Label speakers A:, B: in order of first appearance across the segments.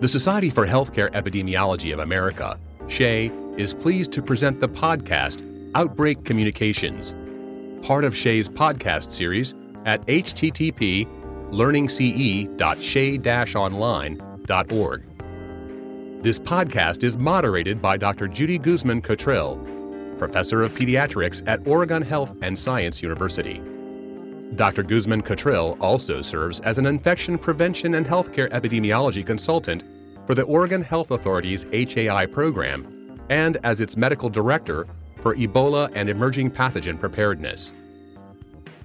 A: The Society for Healthcare Epidemiology of America, SHEA, is pleased to present the podcast Outbreak Communications, part of SHEA's podcast series at http learningce.shea-online.org. This podcast is moderated by Dr. Judy Guzman Cottrill, professor of pediatrics at Oregon Health and Science University. Dr. Guzman Cottrill also serves as an infection prevention and healthcare epidemiology consultant for the Oregon Health Authority's HAI program and as its medical director for Ebola and emerging pathogen preparedness.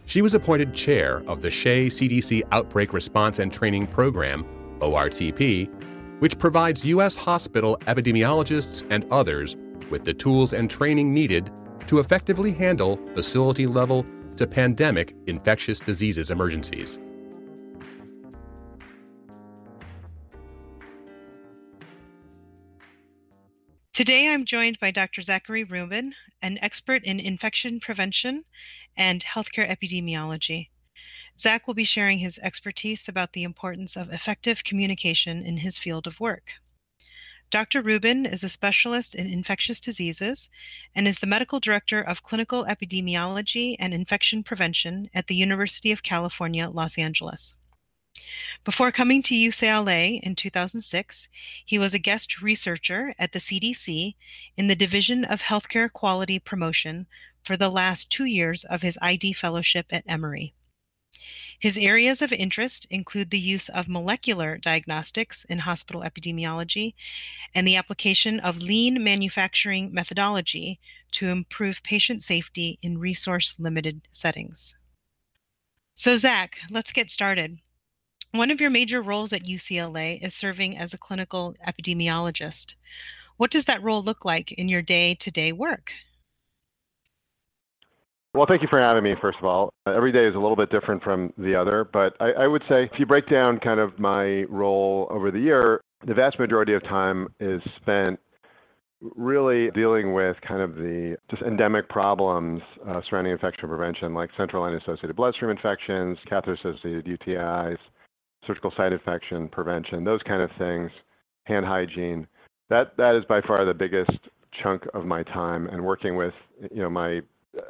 A: She was appointed chair of the SHEA CDC Outbreak Response and Training Program, ORTP, which provides U.S. hospital epidemiologists and others with the tools and training needed to effectively handle facility level to pandemic infectious diseases emergencies.
B: Today, I'm joined by Dr. Zachary Rubin, an expert in infection prevention and healthcare epidemiology. Zach will be sharing his expertise about the importance of effective communication in his field of work. Dr. Rubin is a specialist in infectious diseases and is the medical director of clinical epidemiology and infection prevention at the University of California, Los Angeles. Before coming to UCLA in 2006, he was a guest researcher at the CDC in the Division of Healthcare Quality Promotion for the last two years of his ID fellowship at Emory. His areas of interest include the use of molecular diagnostics in hospital epidemiology and the application of lean manufacturing methodology to improve patient safety in resource limited settings. So, Zach, let's get started. One of your major roles at UCLA is serving as a clinical epidemiologist. What does that role look like in your day to day work?
C: Well, thank you for having me, first of all. Uh, every day is a little bit different from the other, but I, I, would say if you break down kind of my role over the year, the vast majority of time is spent really dealing with kind of the just endemic problems uh, surrounding infection prevention, like central line associated bloodstream infections, catheter associated UTIs, surgical site infection prevention, those kind of things, hand hygiene. That, that is by far the biggest chunk of my time and working with you know my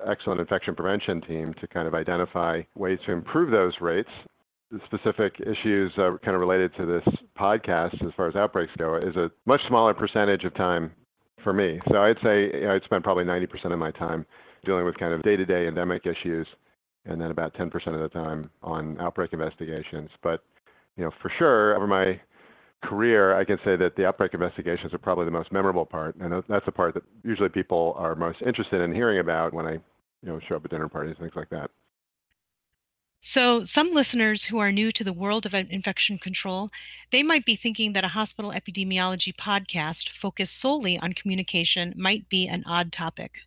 C: excellent infection prevention team to kind of identify ways to improve those rates. The specific issues uh, kind of related to this podcast, as far as outbreaks go, is a much smaller percentage of time for me. So I'd say you know, I'd spend probably 90% of my time dealing with kind of day-to-day endemic issues, and then about 10% of the time on outbreak investigations. But you know, for sure, over my career, I can say that the outbreak investigations are probably the most memorable part, and that's the part that usually people are most interested in hearing about when I, you know, show up at dinner parties, and things like that.
B: So, some listeners who are new to the world of infection control, they might be thinking that a hospital epidemiology podcast focused solely on communication might be an odd topic.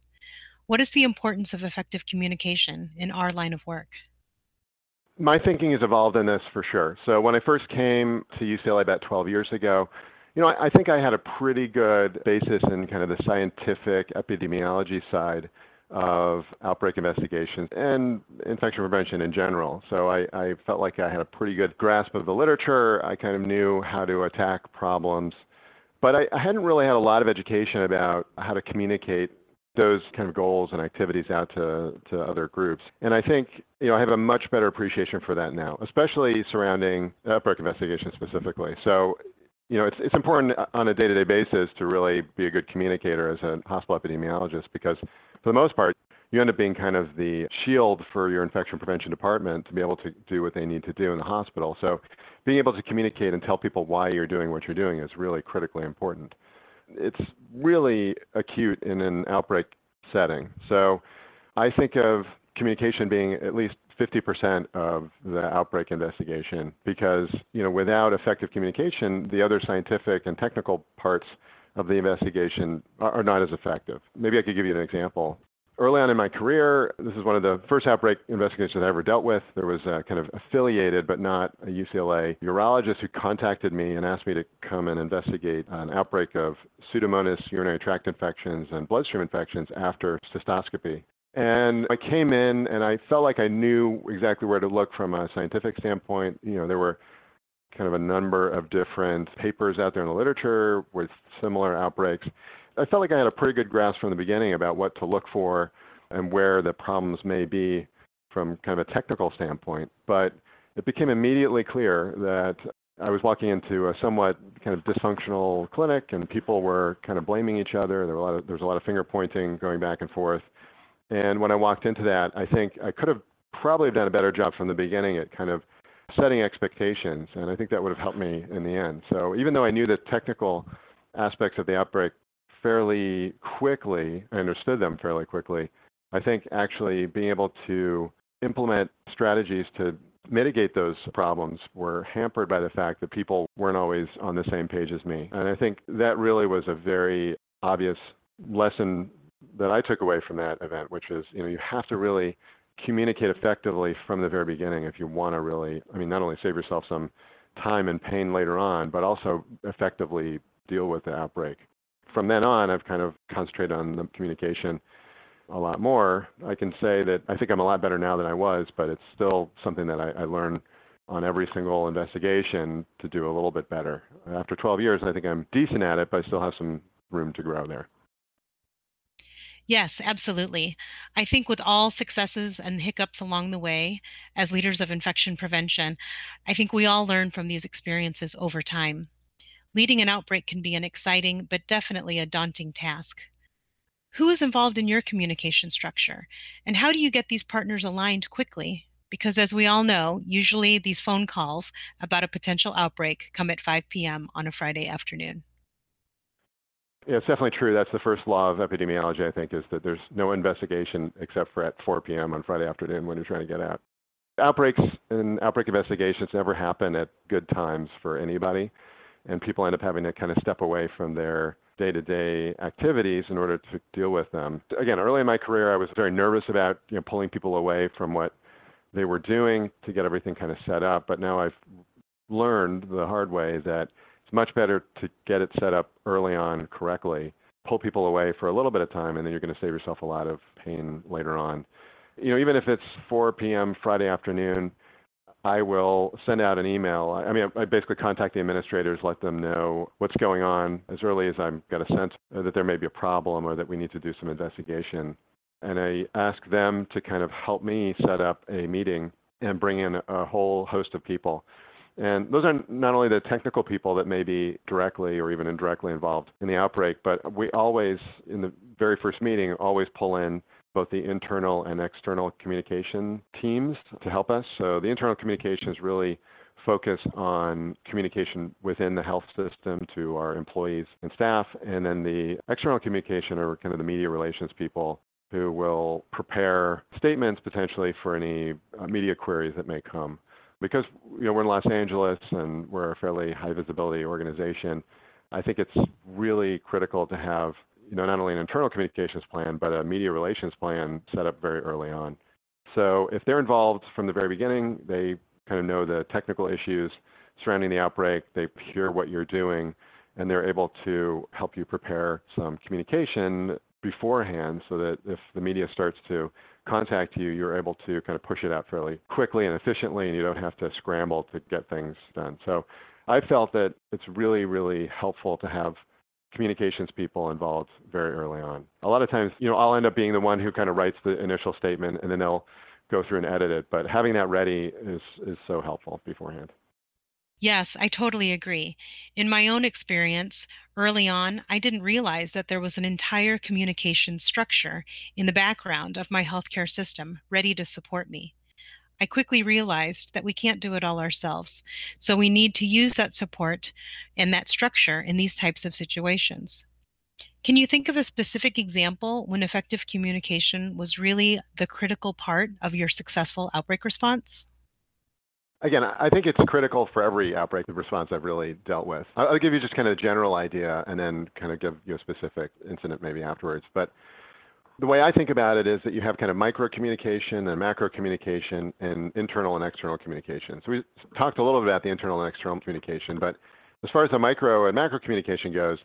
B: What is the importance of effective communication in our line of work?
C: My thinking has evolved in this for sure. So when I first came to UCLA about 12 years ago, you know, I, I think I had a pretty good basis in kind of the scientific epidemiology side of outbreak investigations and infection prevention in general. So I, I, felt like I had a pretty good grasp of the literature. I kind of knew how to attack problems. But I, I hadn't really had a lot of education about how to communicate those kind of goals and activities out to, to other groups. And I think you know I have a much better appreciation for that now, especially surrounding outbreak investigation specifically. So you know it's it's important on a day-to-day basis to really be a good communicator as a hospital epidemiologist because for the most part you end up being kind of the shield for your infection prevention department to be able to do what they need to do in the hospital. So being able to communicate and tell people why you're doing what you're doing is really critically important it's really acute in an outbreak setting. So I think of communication being at least 50% of the outbreak investigation because you know without effective communication, the other scientific and technical parts of the investigation are, are not as effective. Maybe I could give you an example early on in my career, this is one of the first outbreak investigations I ever dealt with. There was a kind of affiliated but not a UCLA urologist who contacted me and asked me to come and investigate an outbreak of Pseudomonas urinary tract infections and bloodstream infections after cystoscopy. And I came in and I felt like I knew exactly where to look from a scientific standpoint. You know, there were kind of a number of different papers out there in the literature with similar outbreaks. I felt like I had a pretty good grasp from the beginning about what to look for and where the problems may be from kind of a technical standpoint. But it became immediately clear that I was walking into a somewhat kind of dysfunctional clinic, and people were kind of blaming each other. There, were a lot of, there was a lot of finger pointing going back and forth. And when I walked into that, I think I could have probably done a better job from the beginning at kind of setting expectations, and I think that would have helped me in the end. So even though I knew the technical aspects of the outbreak fairly quickly, I understood them fairly quickly, I think actually being able to implement strategies to mitigate those problems were hampered by the fact that people weren't always on the same page as me. And I think that really was a very obvious lesson that I took away from that event, which is, you know, you have to really communicate effectively from the very beginning if you want to really, I mean, not only save yourself some time and pain later on, but also effectively deal with the outbreak. From then on, I've kind of concentrated on the communication a lot more. I can say that I think I'm a lot better now than I was, but it's still something that I, I learn on every single investigation to do a little bit better. After 12 years, I think I'm decent at it, but I still have some room to grow there.
B: Yes, absolutely. I think with all successes and hiccups along the way, as leaders of infection prevention, I think we all learn from these experiences over time. Leading an outbreak can be an exciting, but definitely a daunting task. Who is involved in your communication structure? And how do you get these partners aligned quickly? Because as we all know, usually these phone calls about a potential outbreak come at 5 p.m. on a Friday afternoon.
C: Yeah, it's definitely true. That's the first law of epidemiology, I think, is that there's no investigation except for at 4 p.m. on Friday afternoon when you're trying to get out. Outbreaks and outbreak investigations never happen at good times for anybody, and people end up having to kind of step away from their day-to-day activities in order to deal with them. Again, early in my career, I was very nervous about you know, pulling people away from what they were doing to get everything kind of set up, but now I've learned the hard way that it's much better to get it set up early on correctly, pull people away for a little bit of time, and then you're going to save yourself a lot of pain later on. You know, even if it's 4 p.m. Friday afternoon, I will send out an email. I mean, I basically contact the administrators, let them know what's going on as early as I've got a sense that there may be a problem or that we need to do some investigation. And I ask them to kind of help me set up a meeting and bring in a whole host of people and those are not only the technical people that may be directly or even indirectly involved in the outbreak, but we always, in the very first meeting, always pull in both the internal and external communication teams to help us. So the internal communications really focus on communication within the health system to our employees and staff, and then the external communication are kind of the media relations people who will prepare statements potentially for any uh, media queries that may come because you know we're in Los Angeles and we're a fairly high visibility organization, I think it's really critical to have you know not only an internal communications plan but a media relations plan set up very early on. So if they're involved from the very beginning, they kind of know the technical issues surrounding the outbreak, they hear what you're doing, and they're able to help you prepare some communication beforehand so that if the media starts to contact you, you're able to kind of push it out fairly quickly and efficiently, and you don't have to scramble to get things done. So I felt that it's really, really helpful to have communications people involved very early on. A lot of times, you know, I'll end up being the one who kind of writes the initial statement, and then they'll go through and edit it. But having that ready is is so helpful beforehand.
B: Yes, I totally agree. In my own experience, early on, I didn't realize that there was an entire communication structure in the background of my healthcare system ready to support me. I quickly realized that we can't do it all ourselves, so we need to use that support and that structure in these types of situations. Can you think of a specific example when effective communication was really the critical part of your successful outbreak response?
C: Again, I think it's critical for every outbreak response I've really dealt with. I'll give you just kind of a general idea and then kind of give you a specific incident maybe afterwards. But the way I think about it is that you have kind of micro communication and macro communication and internal and external communication. So we talked a little bit about the internal and external communication, but as far as the micro and macro communication goes,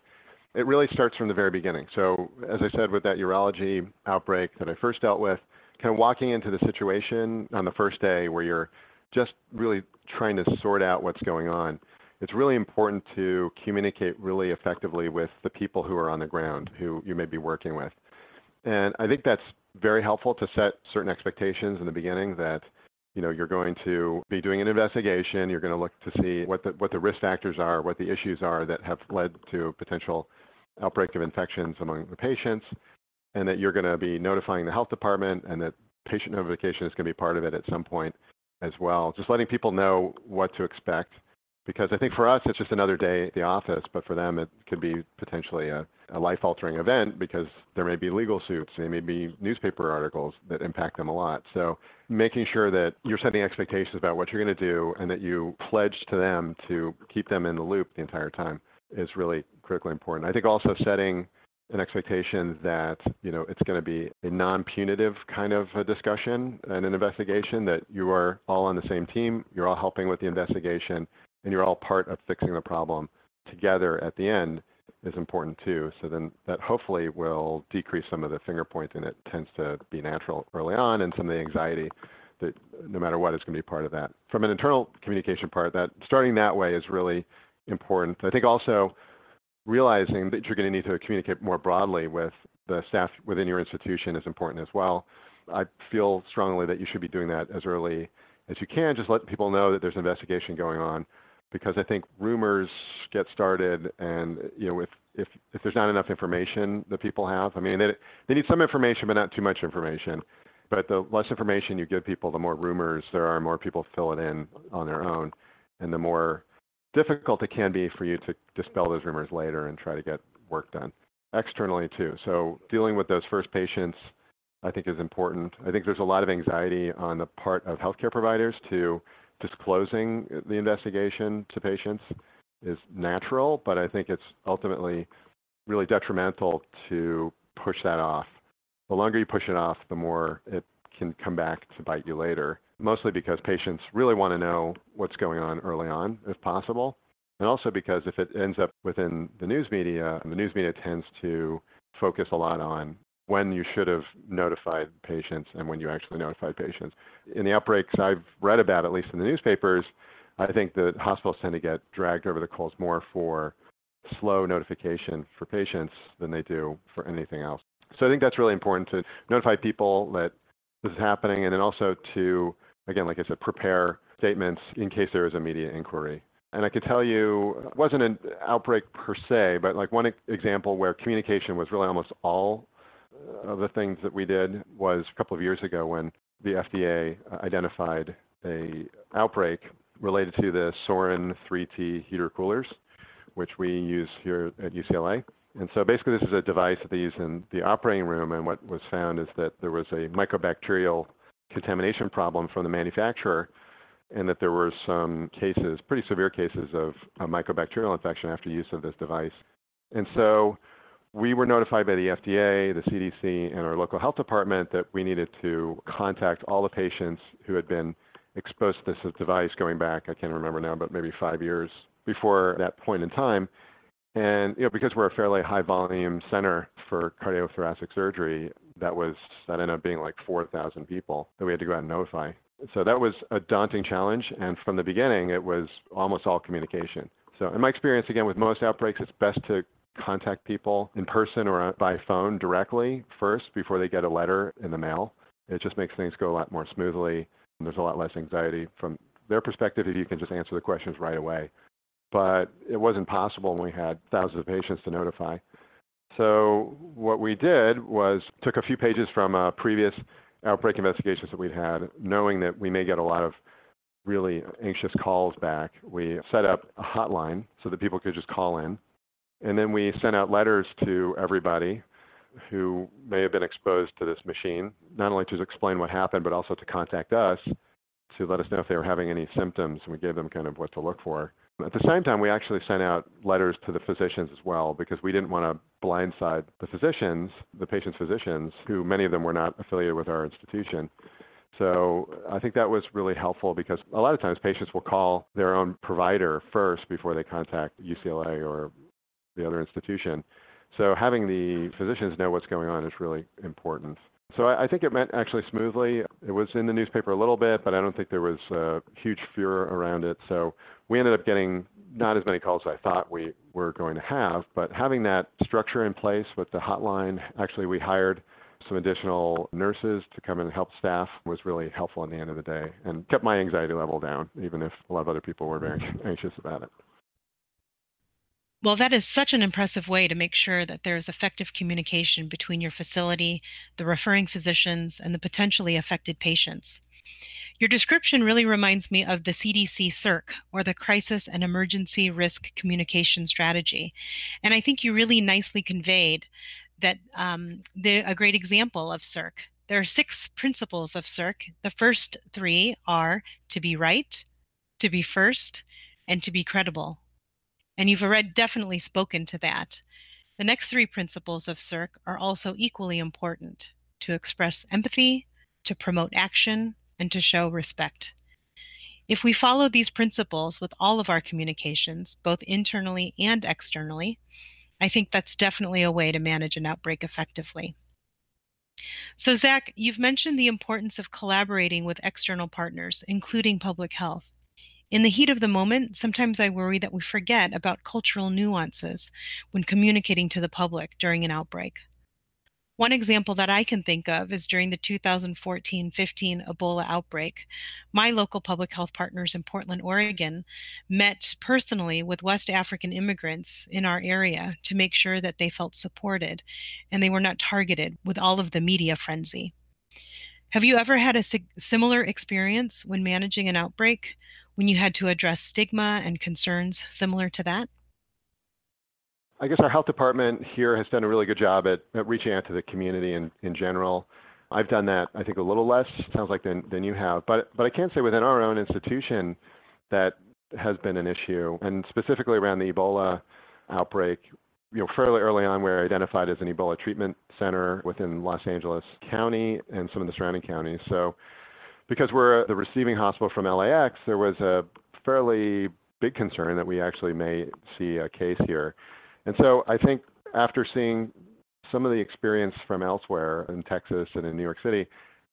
C: it really starts from the very beginning. So as I said with that urology outbreak that I first dealt with, kind of walking into the situation on the first day where you're just really trying to sort out what's going on, it's really important to communicate really effectively with the people who are on the ground, who you may be working with. And I think that's very helpful to set certain expectations in the beginning that you know, you're going to be doing an investigation. You're going to look to see what the, what the risk factors are, what the issues are that have led to potential outbreak of infections among the patients, and that you're going to be notifying the health department and that patient notification is going to be part of it at some point as well. Just letting people know what to expect because I think for us it's just another day at the office, but for them it could be potentially a, a life-altering event because there may be legal suits, there may be newspaper articles that impact them a lot. So making sure that you're setting expectations about what you're going to do and that you pledge to them to keep them in the loop the entire time is really critically important. I think also setting an expectation that you know it's going to be a non-punitive kind of a discussion and an investigation that you are all on the same team, you're all helping with the investigation, and you're all part of fixing the problem together at the end is important too. So then that hopefully will decrease some of the finger pointing that tends to be natural early on and some of the anxiety that no matter what is going to be part of that. From an internal communication part, that starting that way is really important. I think also realizing that you're going to need to communicate more broadly with the staff within your institution is important as well. I feel strongly that you should be doing that as early as you can. Just let people know that there's an investigation going on because I think rumors get started and you know if if if there's not enough information that people have, I mean they they need some information but not too much information. But the less information you give people, the more rumors there are, more people fill it in on their own, and the more difficult it can be for you to dispel those rumors later and try to get work done externally too. So dealing with those first patients, I think is important. I think there's a lot of anxiety on the part of healthcare providers to disclosing the investigation to patients is natural, but I think it's ultimately really detrimental to push that off. The longer you push it off, the more it can come back to bite you later, mostly because patients really want to know what's going on early on if possible. And also because if it ends up within the news media, the news media tends to focus a lot on when you should have notified patients and when you actually notified patients. In the outbreaks I've read about, at least in the newspapers, I think the hospitals tend to get dragged over the coals more for slow notification for patients than they do for anything else. So I think that's really important to notify people that this is happening and then also to, again, like I said, prepare statements in case there is a media inquiry. And I could tell you, it wasn't an outbreak per se, but like one example where communication was really almost all of the things that we did was a couple of years ago when the FDA uh, identified a outbreak related to the Sorin 3T heater coolers, which we use here at UCLA. And so basically this is a device that they use in the operating room and what was found is that there was a mycobacterial contamination problem from the manufacturer and that there were some cases, pretty severe cases of a mycobacterial infection after use of this device. And so we were notified by the FDA, the CDC, and our local health department that we needed to contact all the patients who had been exposed to this device going back, I can't remember now, but maybe five years before that point in time. And you know, because we're a fairly high volume center for cardiothoracic surgery, that was that ended up being like 4,000 people that we had to go out and notify. So that was a daunting challenge, and from the beginning, it was almost all communication. So in my experience, again, with most outbreaks, it's best to contact people in person or by phone directly first before they get a letter in the mail. It just makes things go a lot more smoothly. And there's a lot less anxiety from their perspective if you can just answer the questions right away. But it wasn't possible when we had thousands of patients to notify. So what we did was took a few pages from uh, previous outbreak investigations that we'd had, knowing that we may get a lot of really anxious calls back. We set up a hotline so that people could just call in and then we sent out letters to everybody who may have been exposed to this machine, not only to explain what happened, but also to contact us to let us know if they were having any symptoms. And we gave them kind of what to look for. At the same time, we actually sent out letters to the physicians as well because we didn't want to blindside the physicians, the patient's physicians, who many of them were not affiliated with our institution. So I think that was really helpful because a lot of times patients will call their own provider first before they contact UCLA or the other institution. So having the physicians know what's going on is really important. So I, I think it went actually smoothly. It was in the newspaper a little bit, but I don't think there was a huge fear around it. So we ended up getting not as many calls as I thought we were going to have, but having that structure in place with the hotline, actually we hired some additional nurses to come and help staff was really helpful in the end of the day and kept my anxiety level down, even if a lot of other people were very anxious about it.
B: Well, that is such an impressive way to make sure that there is effective communication between your facility, the referring physicians, and the potentially affected patients. Your description really reminds me of the CDC CERC, or the Crisis and Emergency Risk Communication Strategy. And I think you really nicely conveyed that um, the, a great example of CERC. There are six principles of CERC. The first three are to be right, to be first, and to be credible. And you've already definitely spoken to that. The next three principles of CERC are also equally important to express empathy, to promote action, and to show respect. If we follow these principles with all of our communications, both internally and externally, I think that's definitely a way to manage an outbreak effectively. So, Zach, you've mentioned the importance of collaborating with external partners, including public health. In the heat of the moment, sometimes I worry that we forget about cultural nuances when communicating to the public during an outbreak. One example that I can think of is during the 2014 15 Ebola outbreak. My local public health partners in Portland, Oregon, met personally with West African immigrants in our area to make sure that they felt supported and they were not targeted with all of the media frenzy. Have you ever had a similar experience when managing an outbreak? When you had to address stigma and concerns similar to that?
C: I guess our health department here has done a really good job at, at reaching out to the community in, in general. I've done that, I think, a little less, sounds like, than, than you have. But, but I can say within our own institution that has been an issue, and specifically around the Ebola outbreak. You know, fairly early on, we were identified as an Ebola treatment center within Los Angeles County and some of the surrounding counties. So because we're the receiving hospital from LAX, there was a fairly big concern that we actually may see a case here. And so I think after seeing some of the experience from elsewhere in Texas and in New York City,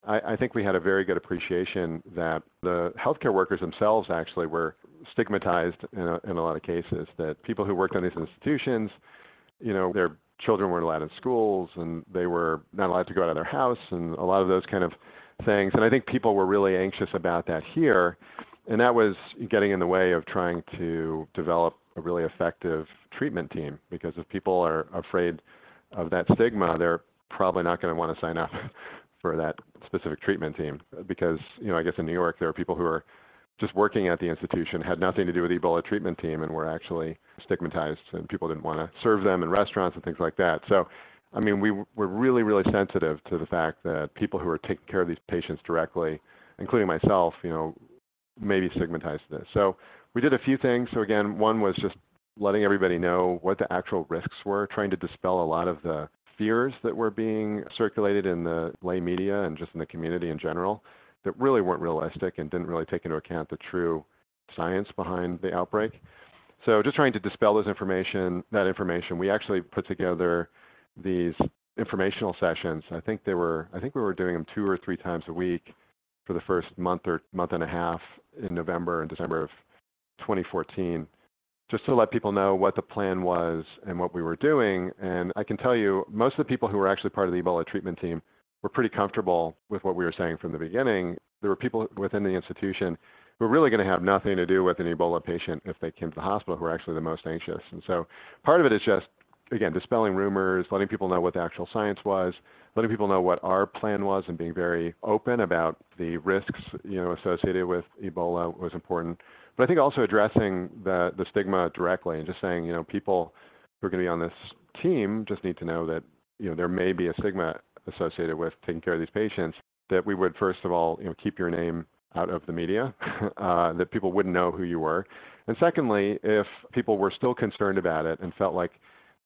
C: I, I, think we had a very good appreciation that the healthcare workers themselves actually were stigmatized in a, in a lot of cases. That people who worked on these institutions, you know, their children weren't allowed in schools and they were not allowed to go out of their house and a lot of those kind of things. And I think people were really anxious about that here. And that was getting in the way of trying to develop a really effective treatment team because if people are afraid of that stigma, they're probably not going to want to sign up for that specific treatment team because, you know, I guess in New York there are people who are just working at the institution, had nothing to do with Ebola treatment team and were actually stigmatized and people didn't want to serve them in restaurants and things like that. So I mean, we were really, really sensitive to the fact that people who are taking care of these patients directly, including myself, you know, may be stigmatized this. So we did a few things. So again, one was just letting everybody know what the actual risks were, trying to dispel a lot of the fears that were being circulated in the lay media and just in the community in general that really weren't realistic and didn't really take into account the true science behind the outbreak. So just trying to dispel those information, that information, we actually put together these informational sessions. I think they were I think we were doing them two or three times a week for the first month or month and a half in November and December of 2014 just to let people know what the plan was and what we were doing. And I can tell you, most of the people who were actually part of the Ebola treatment team were pretty comfortable with what we were saying from the beginning. There were people within the institution who were really going to have nothing to do with an Ebola patient if they came to the hospital who were actually the most anxious. And so part of it is just again, dispelling rumors, letting people know what the actual science was, letting people know what our plan was, and being very open about the risks, you know, associated with Ebola was important. But I think also addressing the the stigma directly and just saying, you know, people who are going to be on this team just need to know that, you know, there may be a stigma associated with taking care of these patients. That we would first of all, you know, keep your name out of the media, uh, that people wouldn't know who you were. And secondly, if people were still concerned about it and felt like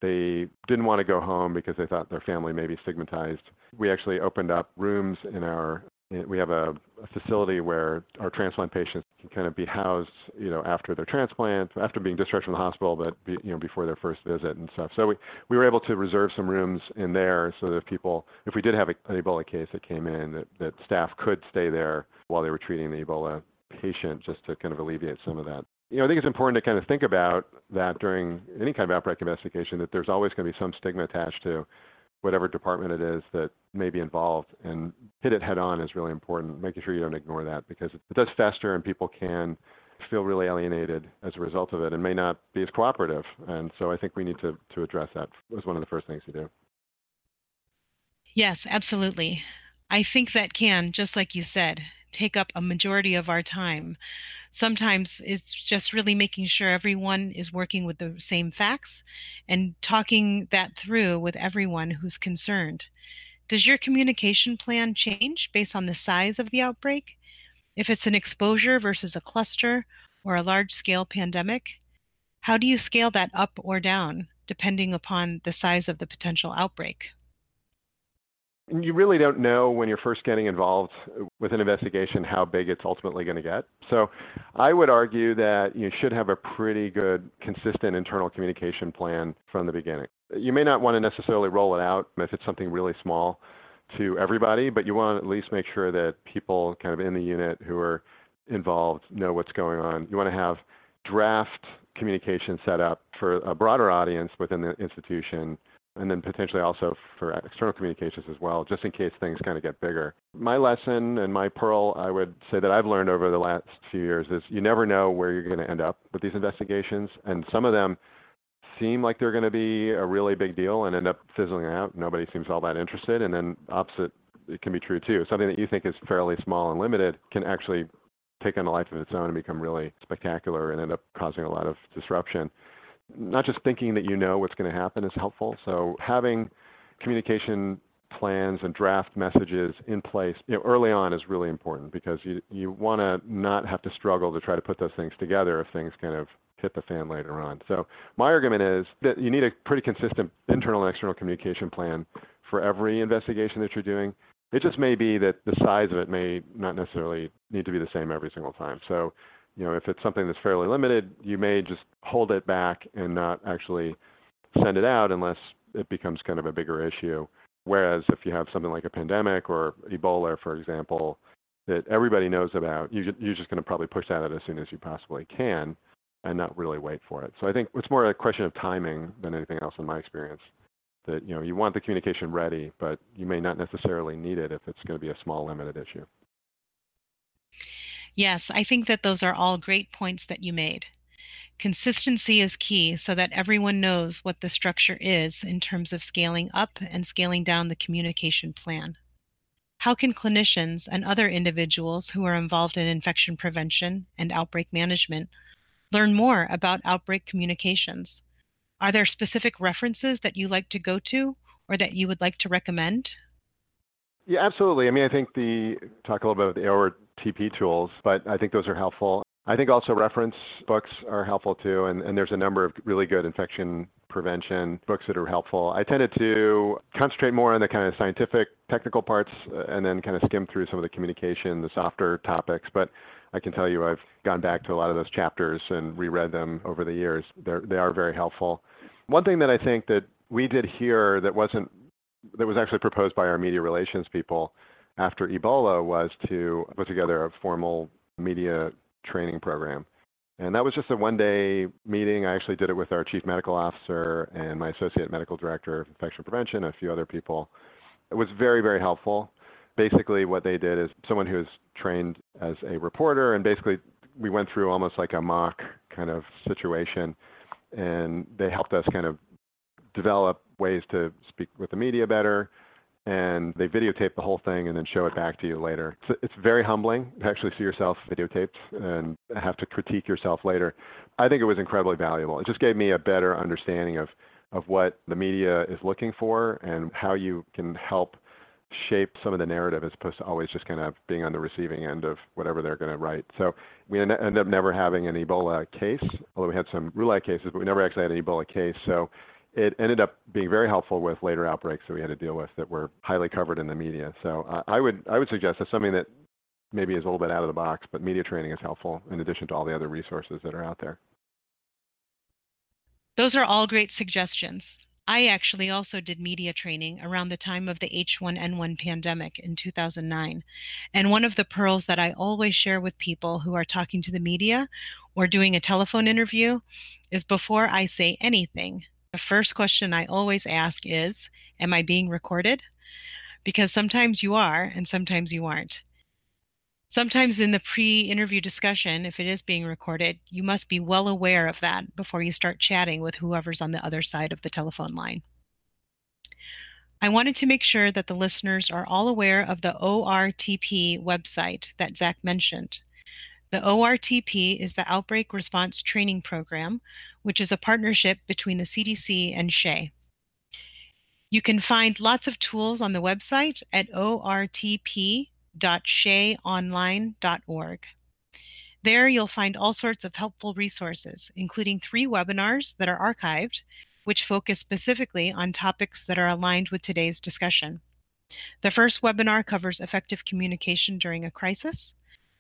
C: they didn't want to go home because they thought their family may be stigmatized. We actually opened up rooms in our eh, we have a, a, facility where our transplant patients can kind of be housed, you know, after their transplant, after being discharged from the hospital, but be, you know, before their first visit and stuff. So we, we were able to reserve some rooms in there so that if people, if we did have a, an Ebola case that came in, that, that staff could stay there while they were treating the Ebola patient, just to kind of alleviate some of that. You know, I think it's important to kind of think about that during any kind of outbreak investigation, that there's always going to be some stigma attached to whatever department it is that may be involved and hit it head on is really important, making sure you don't ignore that because it does fester and people can feel really alienated as a result of it and may not be as cooperative. And so I think we need to, to address that as one of the first things to do.
B: Yes, absolutely. I think that can, just like you said, take up a majority of our time. Sometimes it's just really making sure everyone is working with the same facts and talking that through with everyone who's concerned. Does your communication plan change based on the size of the outbreak? If it's an exposure versus a cluster or a large scale pandemic, how do you scale that up or down depending upon the size of the potential outbreak?
C: You really don't know when you're first getting involved uh, with an investigation how big it's ultimately going to get. So I would argue that you should have a pretty good, consistent internal communication plan from the beginning. You may not want to necessarily roll it out if it's something really small to everybody, but you want to at least make sure that people kind of in the unit who are involved know what's going on. You want to have draft communication set up for a broader audience within the institution and then potentially also for external communications as well, just in case things kind of get bigger. My lesson and my pearl, I would say that I've learned over the last few years is you never know where you're going to end up with these investigations, and some of them seem like they're going to be a really big deal and end up fizzling out. Nobody seems all that interested, and then opposite, it can be true too. Something that you think is fairly small and limited can actually take on a life of its own and become really spectacular and end up causing a lot of disruption not just thinking that you know what's going to happen is helpful. So having communication plans and draft messages in place you know, early on is really important because you, you want to not have to struggle to try to put those things together if things kind of hit the fan later on. So my argument is that you need a pretty consistent internal and external communication plan for every investigation that you're doing. It just may be that the size of it may not necessarily need to be the same every single time. So you know, if it's something that's fairly limited, you may just hold it back and not actually send it out unless it becomes kind of a bigger issue. Whereas if you have something like a pandemic or Ebola, for example, that everybody knows about, you, you're just going to probably push that out as soon as you possibly can and not really wait for it. So I think it's more a question of timing than anything else in my experience. That you know you want the communication ready, but you may not necessarily need it if it's going to be a small limited issue.
B: Yes, I think that those are all great points that you made. Consistency is key so that everyone knows what the structure is in terms of scaling up and scaling down the communication plan. How can clinicians and other individuals who are involved in infection prevention and outbreak management learn more about outbreak communications? Are there specific references that you like to go to or that you would like to recommend?
C: Yeah, absolutely. I mean, I think the talk a little bit about the TP tools, but I think those are helpful. I think also reference books are helpful too, and, and there's a number of really good infection prevention books that are helpful. I tended to concentrate more on the kind of scientific, technical parts, uh, and then kind of skim through some of the communication, the softer topics. But I can tell you I've gone back to a lot of those chapters and reread them over the years. They're, they are very helpful. One thing that I think that we did here that wasn't that was actually proposed by our media relations people after Ebola was to put together a formal media training program. And that was just a one day meeting. I actually did it with our chief medical officer and my associate medical director of infection prevention, a few other people. It was very, very helpful. Basically, what they did is someone who is trained as a reporter, and basically, we went through almost like a mock kind of situation, and they helped us kind of develop ways to speak with the media better, and they videotape the whole thing and then show it back to you later. It's, it's very humbling to actually see yourself videotaped and have to critique yourself later. I think it was incredibly valuable. It just gave me a better understanding of, of what the media is looking for and how you can help shape some of the narrative as opposed to always just kind of being on the receiving end of whatever they're going to write. So we ended up never having an Ebola case, although we had some rule-out cases, but we never actually had an Ebola case. So it ended up being very helpful with later outbreaks that we had to deal with that were highly covered in the media. So uh, I would I would suggest that's something that maybe is a little bit out of the box, but media training is helpful in addition to all the other resources that are out there.
B: Those are all great suggestions. I actually also did media training around the time of the H1N1 pandemic in 2009. And one of the pearls that I always share with people who are talking to the media or doing a telephone interview is before I say anything, the first question I always ask is Am I being recorded? Because sometimes you are and sometimes you aren't. Sometimes in the pre interview discussion, if it is being recorded, you must be well aware of that before you start chatting with whoever's on the other side of the telephone line. I wanted to make sure that the listeners are all aware of the ORTP website that Zach mentioned. The ORTP is the Outbreak Response Training Program, which is a partnership between the CDC and SHEA. You can find lots of tools on the website at ortp.sheaonline.org. There, you'll find all sorts of helpful resources, including three webinars that are archived, which focus specifically on topics that are aligned with today's discussion. The first webinar covers effective communication during a crisis.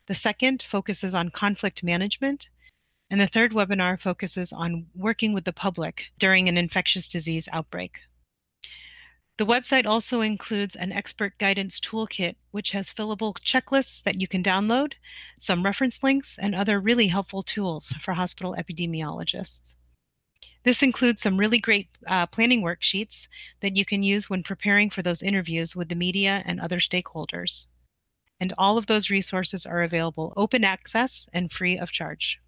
B: The second focuses on conflict management. And the third webinar focuses on working with the public during an infectious disease outbreak. The website also includes an expert guidance toolkit, which has fillable checklists that you can download, some reference links, and other really helpful tools for hospital epidemiologists. This includes some really great uh, planning worksheets that you can use when preparing for those interviews with the media and other stakeholders. And all of those resources are available open access and free of charge.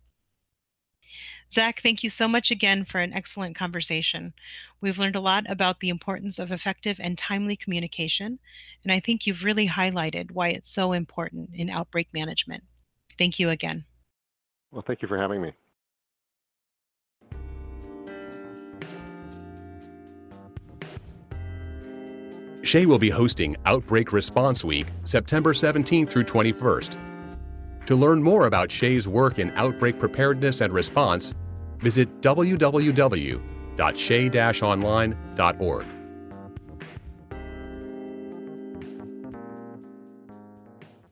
B: Zach, thank you so much again for an excellent conversation. We've learned a lot about the importance of effective and timely communication, and I think you've really highlighted why it's so important in outbreak management. Thank you again.
C: Well, thank you for having me.
A: SHEA will be hosting Outbreak Response Week September 17th through 21st. To learn more about SHEA's work in outbreak preparedness and response, visit www.shea-online.org.